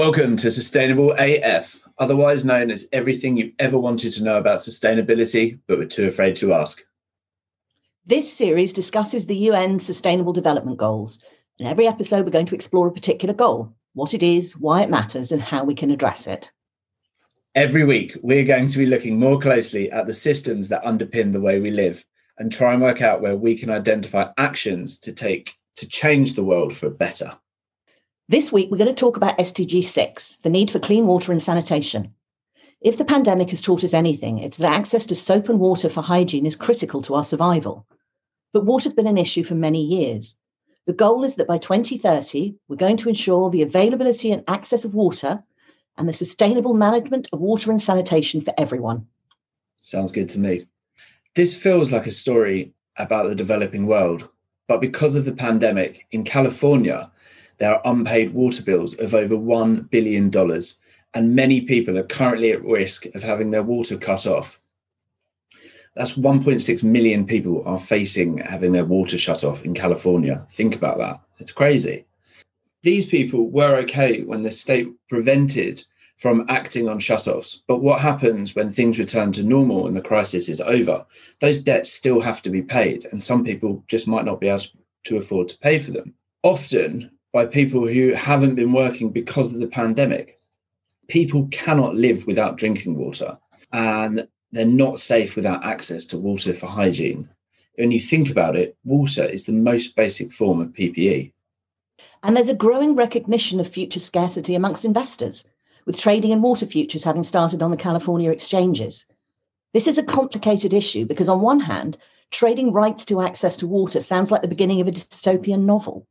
Welcome to Sustainable AF, otherwise known as everything you ever wanted to know about sustainability, but were too afraid to ask. This series discusses the UN Sustainable Development Goals. In every episode, we're going to explore a particular goal, what it is, why it matters, and how we can address it. Every week, we're going to be looking more closely at the systems that underpin the way we live and try and work out where we can identify actions to take to change the world for better. This week, we're going to talk about SDG 6, the need for clean water and sanitation. If the pandemic has taught us anything, it's that access to soap and water for hygiene is critical to our survival. But water's been an issue for many years. The goal is that by 2030, we're going to ensure the availability and access of water and the sustainable management of water and sanitation for everyone. Sounds good to me. This feels like a story about the developing world, but because of the pandemic in California, there are unpaid water bills of over $1 billion, and many people are currently at risk of having their water cut off. That's 1.6 million people are facing having their water shut off in California. Think about that. It's crazy. These people were okay when the state prevented from acting on shutoffs. But what happens when things return to normal and the crisis is over? Those debts still have to be paid, and some people just might not be able to afford to pay for them. Often, by people who haven't been working because of the pandemic. People cannot live without drinking water, and they're not safe without access to water for hygiene. When you think about it, water is the most basic form of PPE. And there's a growing recognition of future scarcity amongst investors, with trading in water futures having started on the California exchanges. This is a complicated issue because, on one hand, trading rights to access to water sounds like the beginning of a dystopian novel.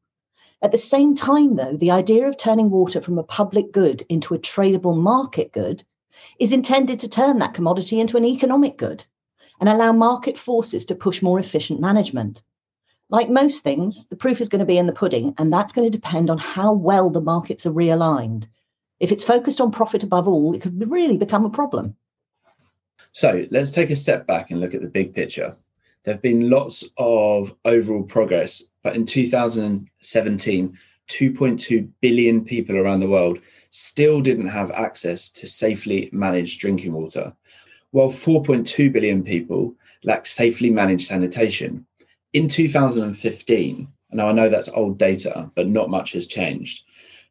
At the same time, though, the idea of turning water from a public good into a tradable market good is intended to turn that commodity into an economic good and allow market forces to push more efficient management. Like most things, the proof is going to be in the pudding, and that's going to depend on how well the markets are realigned. If it's focused on profit above all, it could really become a problem. So let's take a step back and look at the big picture. There have been lots of overall progress but in 2017, 2.2 billion people around the world still didn't have access to safely managed drinking water, while 4.2 billion people lack safely managed sanitation. In 2015, and I know that's old data, but not much has changed,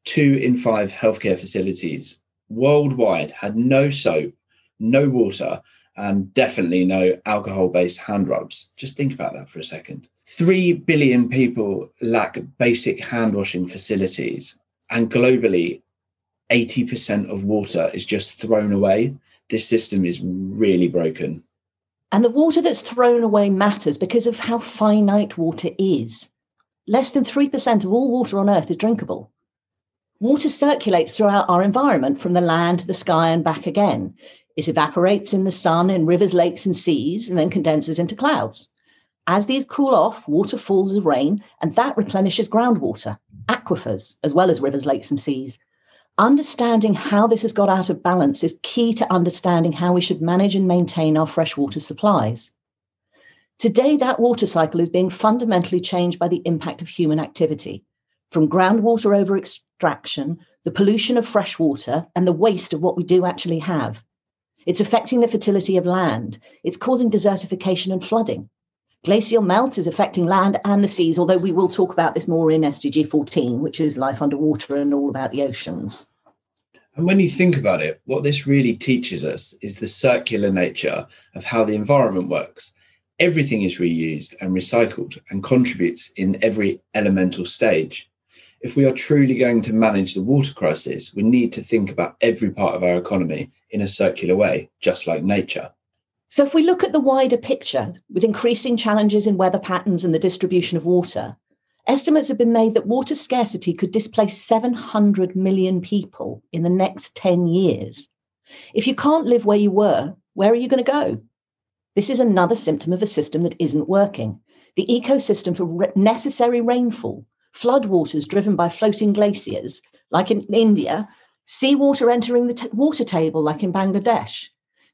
two in five healthcare facilities worldwide had no soap, no water, and definitely no alcohol based hand rubs. Just think about that for a second. 3 billion people lack basic hand washing facilities, and globally, 80% of water is just thrown away. This system is really broken. And the water that's thrown away matters because of how finite water is. Less than 3% of all water on Earth is drinkable. Water circulates throughout our environment from the land to the sky and back again. It evaporates in the sun, in rivers, lakes, and seas, and then condenses into clouds. As these cool off, water falls as rain, and that replenishes groundwater, aquifers, as well as rivers, lakes, and seas. Understanding how this has got out of balance is key to understanding how we should manage and maintain our freshwater supplies. Today, that water cycle is being fundamentally changed by the impact of human activity, from groundwater over extraction, the pollution of fresh water, and the waste of what we do actually have. It's affecting the fertility of land. It's causing desertification and flooding. Glacial melt is affecting land and the seas, although we will talk about this more in SDG 14, which is life underwater and all about the oceans. And when you think about it, what this really teaches us is the circular nature of how the environment works. Everything is reused and recycled and contributes in every elemental stage. If we are truly going to manage the water crisis, we need to think about every part of our economy in a circular way, just like nature. So, if we look at the wider picture, with increasing challenges in weather patterns and the distribution of water, estimates have been made that water scarcity could displace 700 million people in the next 10 years. If you can't live where you were, where are you going to go? This is another symptom of a system that isn't working. The ecosystem for re- necessary rainfall, floodwaters driven by floating glaciers, like in India, seawater entering the t- water table, like in Bangladesh.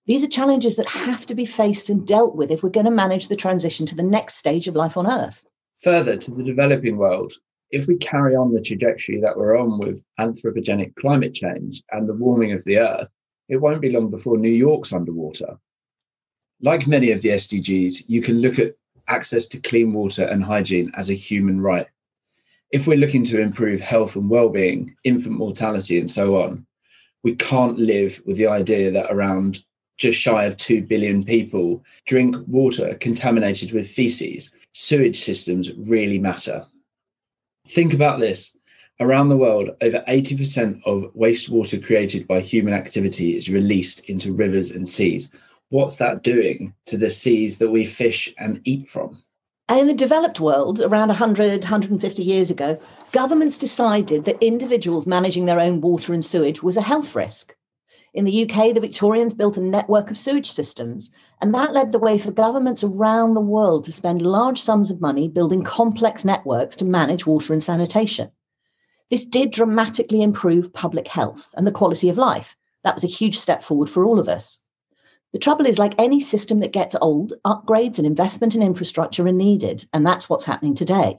These are challenges that have to be faced and dealt with if we're going to manage the transition to the next stage of life on Earth. Further to the developing world, if we carry on the trajectory that we're on with anthropogenic climate change and the warming of the earth, it won't be long before New York's underwater. Like many of the SDGs, you can look at access to clean water and hygiene as a human right. If we're looking to improve health and well-being, infant mortality, and so on, we can't live with the idea that around just shy of 2 billion people drink water contaminated with feces. Sewage systems really matter. Think about this. Around the world, over 80% of wastewater created by human activity is released into rivers and seas what's that doing to the seas that we fish and eat from? And in the developed world, around 100, 150 years ago, governments decided that individuals managing their own water and sewage was a health risk. In the UK, the Victorians built a network of sewage systems, and that led the way for governments around the world to spend large sums of money building complex networks to manage water and sanitation. This did dramatically improve public health and the quality of life. That was a huge step forward for all of us. The trouble is, like any system that gets old, upgrades and investment in infrastructure are needed, and that's what's happening today.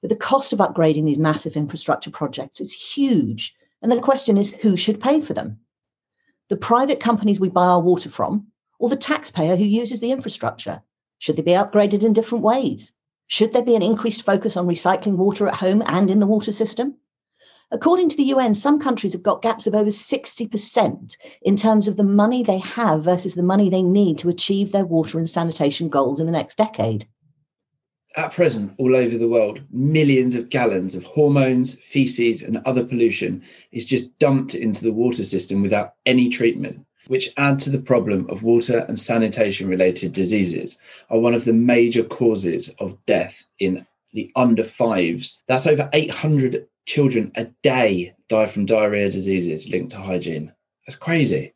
But the cost of upgrading these massive infrastructure projects is huge, and the question is who should pay for them? The private companies we buy our water from, or the taxpayer who uses the infrastructure? Should they be upgraded in different ways? Should there be an increased focus on recycling water at home and in the water system? According to the UN, some countries have got gaps of over 60% in terms of the money they have versus the money they need to achieve their water and sanitation goals in the next decade. At present, all over the world, millions of gallons of hormones, feces, and other pollution is just dumped into the water system without any treatment, which add to the problem of water and sanitation related diseases, are one of the major causes of death in the under fives. That's over 800 children a day die from diarrhea diseases linked to hygiene. That's crazy.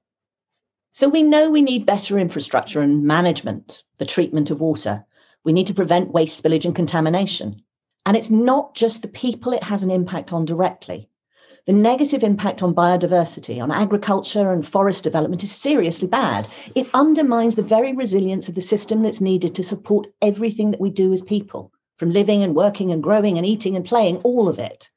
So we know we need better infrastructure and management, the treatment of water. We need to prevent waste spillage and contamination. And it's not just the people it has an impact on directly. The negative impact on biodiversity, on agriculture and forest development is seriously bad. It undermines the very resilience of the system that's needed to support everything that we do as people, from living and working and growing and eating and playing, all of it.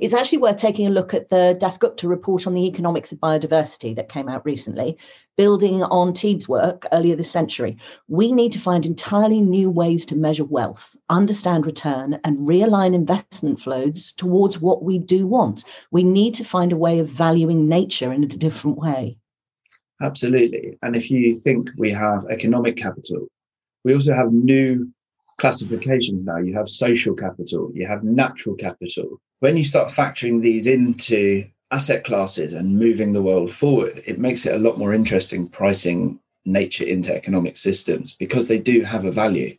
It's actually worth taking a look at the Dasgupta report on the economics of biodiversity that came out recently, building on TEEB's work earlier this century. We need to find entirely new ways to measure wealth, understand return, and realign investment flows towards what we do want. We need to find a way of valuing nature in a different way. Absolutely. And if you think we have economic capital, we also have new classifications now. You have social capital, you have natural capital. When you start factoring these into asset classes and moving the world forward, it makes it a lot more interesting pricing nature into economic systems because they do have a value.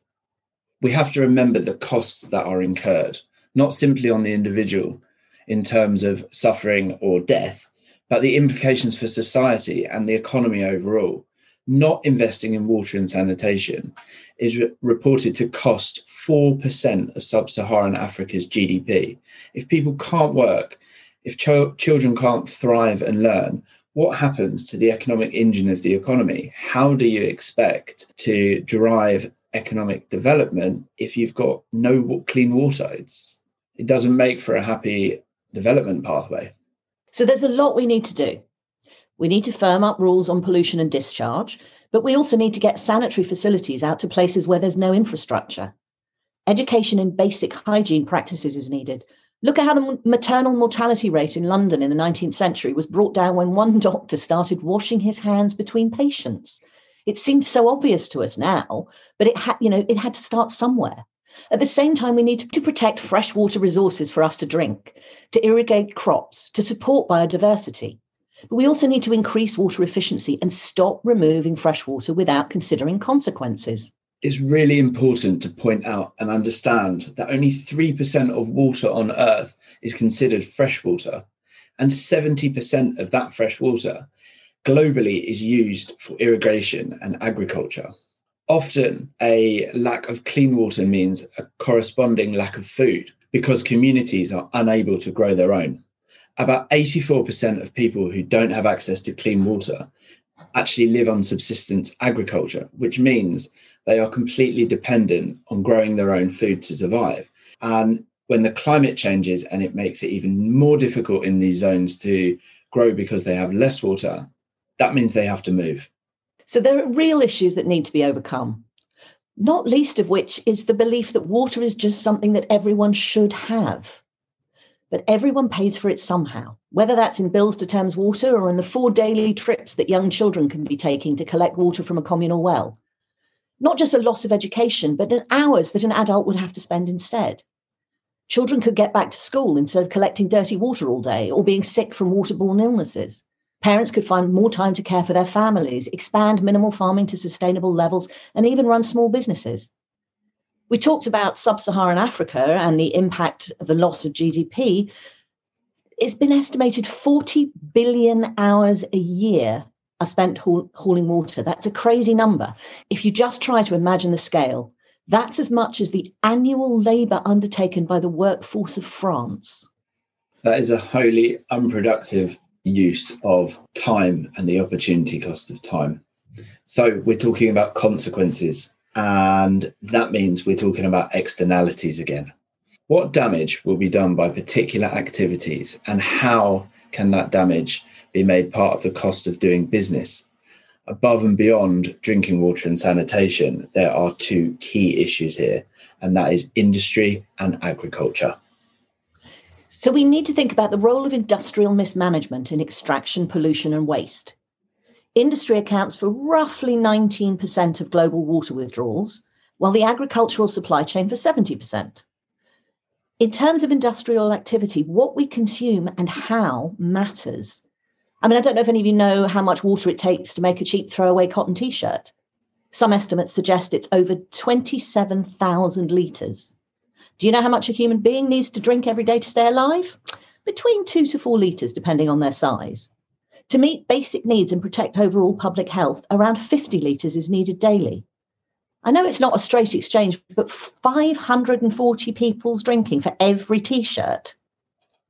We have to remember the costs that are incurred, not simply on the individual in terms of suffering or death, but the implications for society and the economy overall. Not investing in water and sanitation is re- reported to cost 4% of sub Saharan Africa's GDP. If people can't work, if ch- children can't thrive and learn, what happens to the economic engine of the economy? How do you expect to drive economic development if you've got no clean water? It's, it doesn't make for a happy development pathway. So there's a lot we need to do. We need to firm up rules on pollution and discharge. But we also need to get sanitary facilities out to places where there's no infrastructure. Education in basic hygiene practices is needed. Look at how the maternal mortality rate in London in the 19th century was brought down when one doctor started washing his hands between patients. It seems so obvious to us now, but it had, you know, it had to start somewhere. At the same time, we need to protect freshwater resources for us to drink, to irrigate crops, to support biodiversity. But we also need to increase water efficiency and stop removing fresh water without considering consequences. It's really important to point out and understand that only 3% of water on Earth is considered freshwater, and 70% of that fresh water globally is used for irrigation and agriculture. Often, a lack of clean water means a corresponding lack of food because communities are unable to grow their own about 84% of people who don't have access to clean water actually live on subsistence agriculture, which means they are completely dependent on growing their own food to survive. And when the climate changes and it makes it even more difficult in these zones to grow because they have less water, that means they have to move. So there are real issues that need to be overcome, not least of which is the belief that water is just something that everyone should have. But everyone pays for it somehow, whether that's in bills to Thames Water or in the four daily trips that young children can be taking to collect water from a communal well. Not just a loss of education, but in hours that an adult would have to spend instead. Children could get back to school instead of collecting dirty water all day or being sick from waterborne illnesses. Parents could find more time to care for their families, expand minimal farming to sustainable levels, and even run small businesses. We talked about sub Saharan Africa and the impact of the loss of GDP. It's been estimated 40 billion hours a year are spent haul- hauling water. That's a crazy number. If you just try to imagine the scale, that's as much as the annual labour undertaken by the workforce of France. That is a wholly unproductive use of time and the opportunity cost of time. So we're talking about consequences, and that means we're talking about externalities again. What damage will be done by particular activities, and how can that damage be made part of the cost of doing business? above and beyond drinking water and sanitation, there are two key issues here, and that is industry and agriculture. So we need to think about the role of industrial mismanagement in extraction, pollution, and waste. Industry accounts for roughly 19% of global water withdrawals, while the agricultural supply chain for 70%. In terms of industrial activity, what we consume and how matters I mean, I don't know if any of you know how much water it takes to make a cheap throwaway cotton t shirt. Some estimates suggest it's over 27,000 litres. Do you know how much a human being needs to drink every day to stay alive? Between two to four litres, depending on their size. To meet basic needs and protect overall public health, around 50 litres is needed daily. I know it's not a straight exchange, but 540 people's drinking for every t shirt.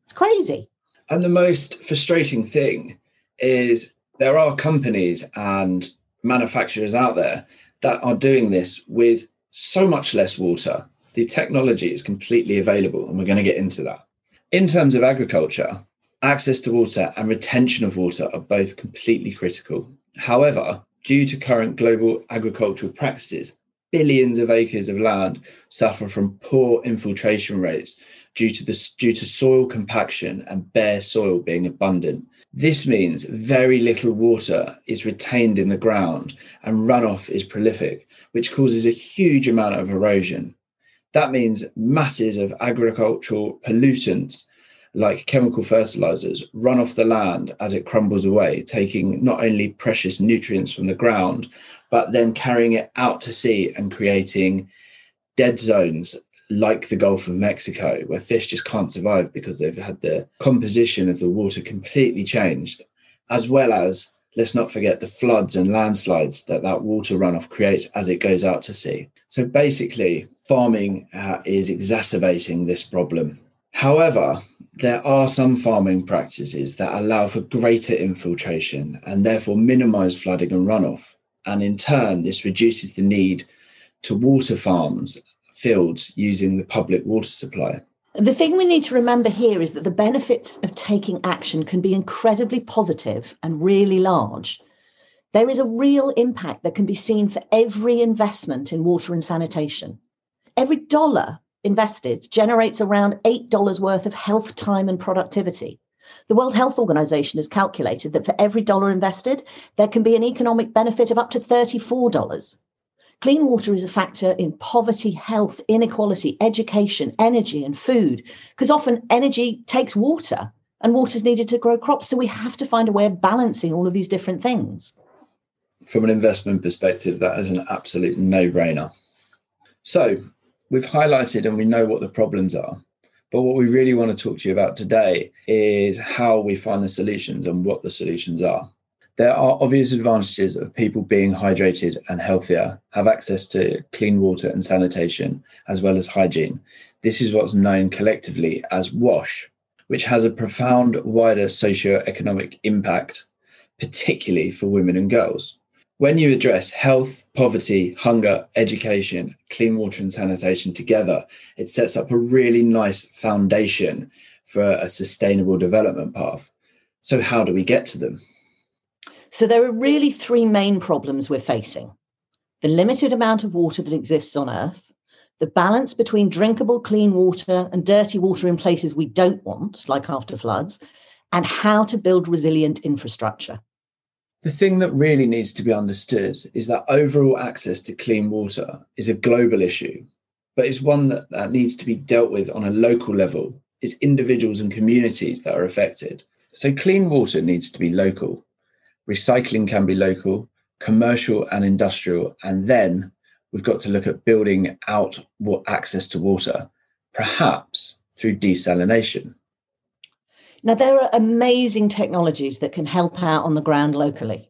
It's crazy. And the most frustrating thing is there are companies and manufacturers out there that are doing this with so much less water. The technology is completely available, and we're going to get into that. In terms of agriculture, access to water and retention of water are both completely critical. However, due to current global agricultural practices, billions of acres of land suffer from poor infiltration rates due to the due to soil compaction and bare soil being abundant. This means very little water is retained in the ground and runoff is prolific, which causes a huge amount of erosion. That means masses of agricultural pollutants like chemical fertilizers run off the land as it crumbles away, taking not only precious nutrients from the ground, but then carrying it out to sea and creating dead zones like the Gulf of Mexico, where fish just can't survive because they've had the composition of the water completely changed, as well as let's not forget the floods and landslides that that water runoff creates as it goes out to sea. So basically, farming uh, is exacerbating this problem. However, there are some farming practices that allow for greater infiltration and therefore minimize flooding and runoff. And in turn, this reduces the need to water farms fields using the public water supply. The thing we need to remember here is that the benefits of taking action can be incredibly positive and really large. There is a real impact that can be seen for every investment in water and sanitation. Every dollar invested generates around $8 worth of health time and productivity. The World Health Organization has calculated that for every dollar invested, there can be an economic benefit of up to $34. Clean water is a factor in poverty, health, inequality, education, energy, and food, because often energy takes water and water is needed to grow crops. So we have to find a way of balancing all of these different things. From an investment perspective, that is an absolute no brainer. So we've highlighted and we know what the problems are. But what we really want to talk to you about today is how we find the solutions and what the solutions are. There are obvious advantages of people being hydrated and healthier, have access to clean water and sanitation, as well as hygiene. This is what's known collectively as WASH, which has a profound wider socio-economic impact, particularly for women and girls. When you address health, poverty, hunger, education, clean water, and sanitation together, it sets up a really nice foundation for a sustainable development path. So, how do we get to them? So, there are really three main problems we're facing the limited amount of water that exists on Earth, the balance between drinkable clean water and dirty water in places we don't want, like after floods, and how to build resilient infrastructure. The thing that really needs to be understood is that overall access to clean water is a global issue, but it's one that, that needs to be dealt with on a local level. It's individuals and communities that are affected. So, clean water needs to be local. Recycling can be local, commercial and industrial. And then we've got to look at building out access to water, perhaps through desalination. Now, there are amazing technologies that can help out on the ground locally.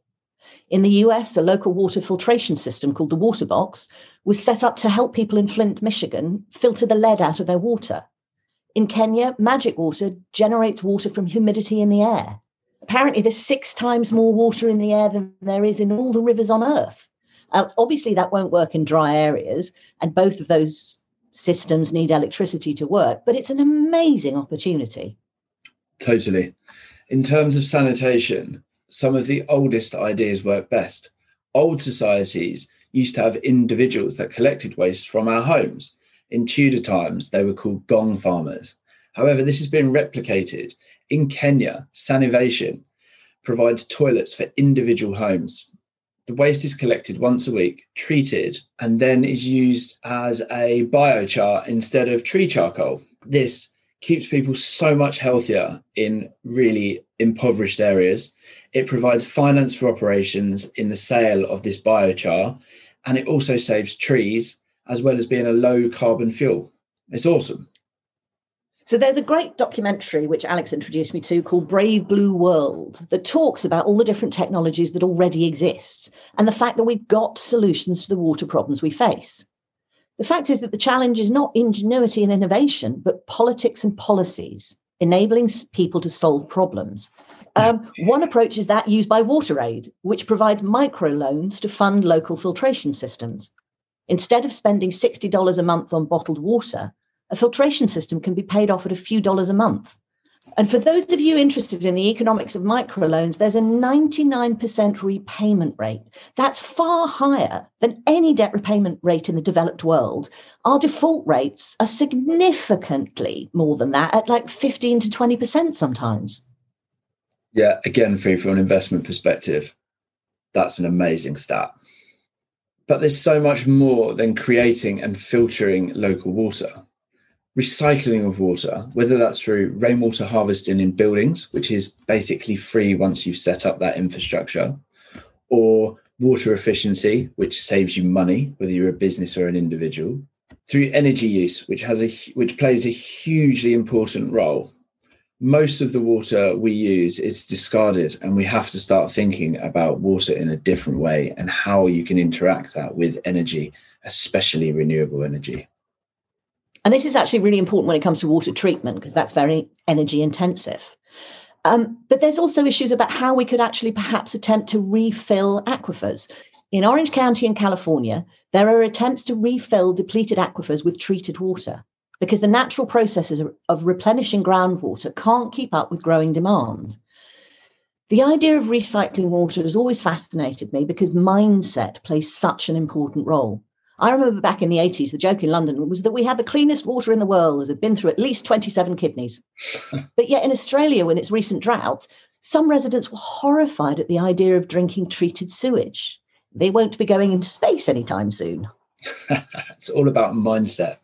In the US, a local water filtration system called the Water Box was set up to help people in Flint, Michigan filter the lead out of their water. In Kenya, Majik Water generates water from humidity in the air. Apparently, there's six times more water in the air than there is in all the rivers on Earth. Obviously, that won't work in dry areas, and both of those systems need electricity to work, but it's an amazing opportunity. Totally. In terms of sanitation, some of the oldest ideas work best. Old societies used to have individuals that collected waste from our homes. In Tudor times, they were called gong farmers. However, this has been replicated. In Kenya, Sanivation provides toilets for individual homes. The waste is collected once a week, treated, and then is used as a biochar instead of tree charcoal. This keeps people so much healthier in really impoverished areas. It provides finance for operations in the sale of this biochar, and it also saves trees as well as being a low carbon fuel. It's awesome. So there's a great documentary which Alex introduced me to called Brave Blue World that talks about all the different technologies that already exist and the fact that we've got solutions to the water problems we face. The fact is that the challenge is not ingenuity and innovation, but politics and policies, enabling people to solve problems. Um, one approach is that used by WaterAid, which provides microloans to fund local filtration systems. Instead of spending $60 a month on bottled water, a filtration system can be paid off at a few dollars a month. And for those of you interested in the economics of microloans, there's a 99% repayment rate. That's far higher than any debt repayment rate in the developed world. Our default rates are significantly more than that, at like 15 to 20% sometimes. Yeah, again, from an investment perspective, that's an amazing stat. But there's so much more than creating and filtering local water recycling of water, whether that's through rainwater harvesting in buildings, which is basically free once you've set up that infrastructure, or water efficiency, which saves you money, whether you're a business or an individual, through energy use, which has a which plays a hugely important role. Most of the water we use is discarded, and we have to start thinking about water in a different way and how you can interact that with energy, especially renewable energy. And this is actually really important when it comes to water treatment because that's very energy intensive. Um, but there's also issues about how we could actually perhaps attempt to refill aquifers. In Orange County in California, there are attempts to refill depleted aquifers with treated water because the natural processes of replenishing groundwater can't keep up with growing demand. The idea of recycling water has always fascinated me because mindset plays such an important role. I remember back in the 80s, the joke in London was that we had the cleanest water in the world as it had been through at least 27 kidneys. but yet in Australia, when it's recent drought, some residents were horrified at the idea of drinking treated sewage. They won't be going into space anytime soon. it's all about mindset.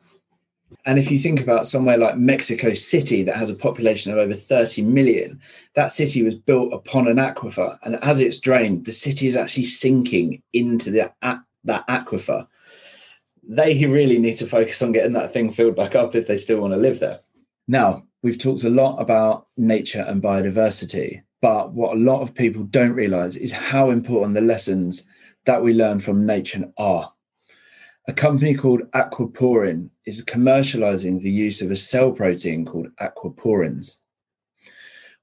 And if you think about somewhere like Mexico City that has a population of over 30 million, that city was built upon an aquifer. And as it's drained, the city is actually sinking into the, that aquifer they really need to focus on getting that thing filled back up if they still want to live there. Now, we've talked a lot about nature and biodiversity, but what a lot of people don't realize is how important the lessons that we learn from nature are. A company called Aquaporin is commercializing the use of a cell protein called aquaporins.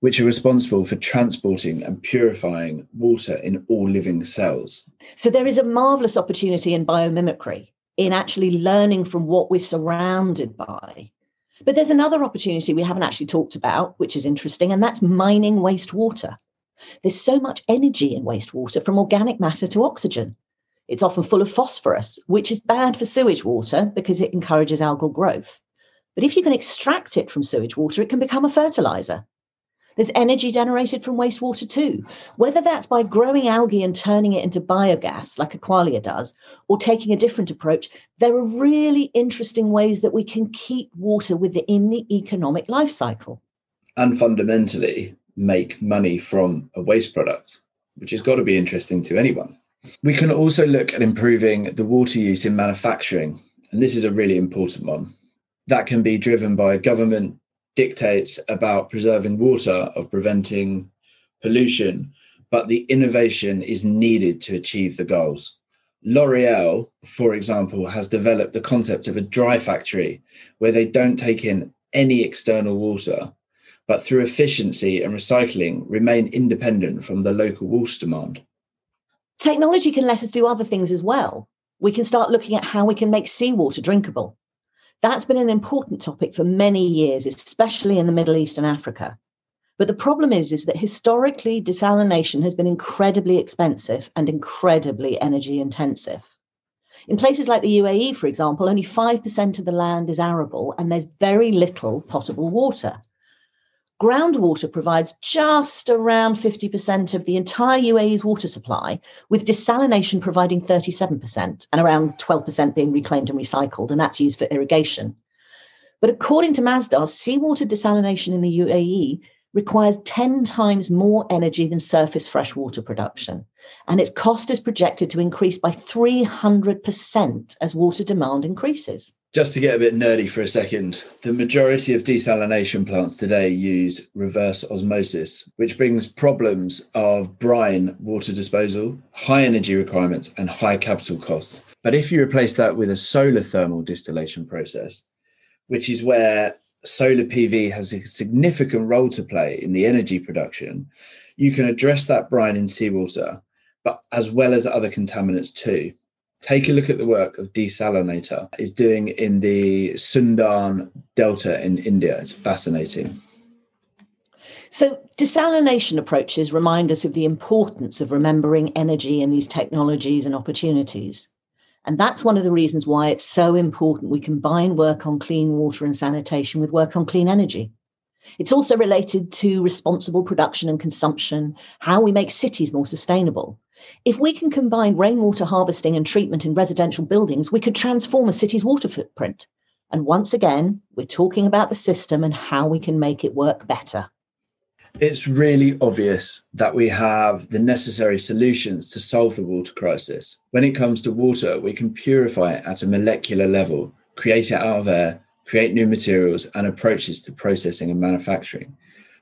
which are responsible for transporting and purifying water in all living cells. So there is a marvelous opportunity in biomimicry in actually learning from what we're surrounded by. But there's another opportunity we haven't actually talked about, which is interesting, and that's mining wastewater. There's so much energy in wastewater from organic matter to oxygen. It's often full of phosphorus, which is bad for sewage water because it encourages algal growth. But if you can extract it from sewage water, it can become a fertilizer. There's energy generated from wastewater too, whether that's by growing algae and turning it into biogas, like Aqualia does, or taking a different approach. There are really interesting ways that we can keep water within the economic life cycle. And fundamentally, make money from a waste product, which has got to be interesting to anyone. We can also look at improving the water use in manufacturing, and this is a really important one. That can be driven by government dictates about preserving water, of preventing pollution, but the innovation is needed to achieve the goals. L'Oreal, for example, has developed the concept of a dry factory where they don't take in any external water, but through efficiency and recycling remain independent from the local water demand. Technology can let us do other things as well. We can start looking at how we can make seawater drinkable. That's been an important topic for many years, especially in the Middle East and Africa. But the problem is, is that historically, desalination has been incredibly expensive and incredibly energy intensive. In places like the UAE, for example, only 5% of the land is arable and there's very little potable water. Groundwater provides just around 50% of the entire UAE's water supply, with desalination providing 37% and around 12% being reclaimed and recycled, and that's used for irrigation. But according to Masdar, seawater desalination in the UAE requires 10 times more energy than surface freshwater production, and its cost is projected to increase by 300% as water demand increases. Just to get a bit nerdy for a second, the majority of desalination plants today use reverse osmosis, which brings problems of brine water disposal, high energy requirements, and high capital costs. But if you replace that with a solar thermal distillation process, which is where solar PV has a significant role to play in the energy production, you can address that brine in seawater, but as well as other contaminants too take a look at the work of Desolenator is doing in the Sundarn Delta in India. It's fascinating. So, desalination approaches remind us of the importance of remembering energy in these technologies and opportunities. And that's one of the reasons why it's so important we combine work on clean water and sanitation with work on clean energy. It's also related to responsible production and consumption, how we make cities more sustainable, if we can combine rainwater harvesting and treatment in residential buildings, we could transform a city's water footprint. And once again, we're talking about the system and how we can make it work better. It's really obvious that we have the necessary solutions to solve the water crisis. When it comes to water, we can purify it at a molecular level, create it out of air, create new materials and approaches to processing and manufacturing.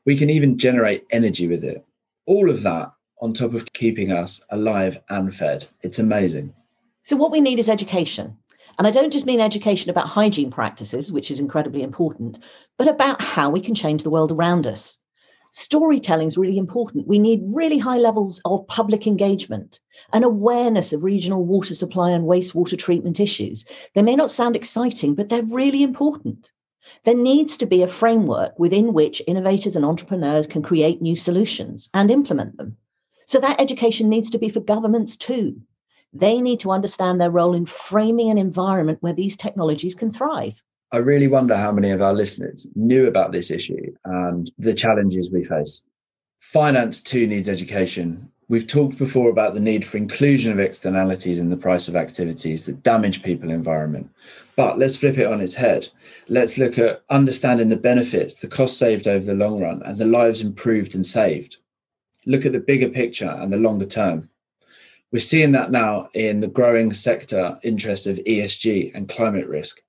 We can even generate energy with it. All of that on top of keeping us alive and fed. It's amazing. So, what we need is education. And I don't just mean education about hygiene practices, which is incredibly important, but about how we can change the world around us. Storytelling is really important. We need really high levels of public engagement and awareness of regional water supply and wastewater treatment issues. They may not sound exciting, but they're really important. There needs to be a framework within which innovators and entrepreneurs can create new solutions and implement them. So that education needs to be for governments too. They need to understand their role in framing an environment where these technologies can thrive. I really wonder how many of our listeners knew about this issue and the challenges we face. Finance too needs education. We've talked before about the need for inclusion of externalities in the price of activities that damage people environment. But let's flip it on its head. Let's look at understanding the benefits, the cost saved over the long run, and the lives improved and saved look at the bigger picture and the longer term. We're seeing that now in the growing sector interest of ESG and climate risk.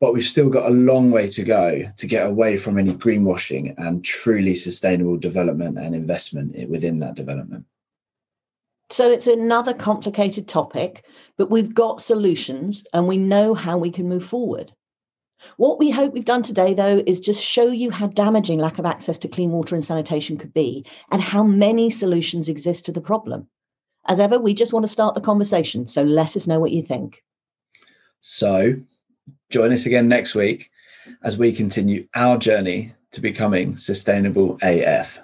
But we've still got a long way to go to get away from any greenwashing and truly sustainable development and investment within that development. So it's another complicated topic, but we've got solutions and we know how we can move forward. What we hope we've done today, though, is just show you how damaging lack of access to clean water and sanitation could be and how many solutions exist to the problem. As ever, we just want to start the conversation, so let us know what you think. So, join us again next week as we continue our journey to becoming sustainable AF.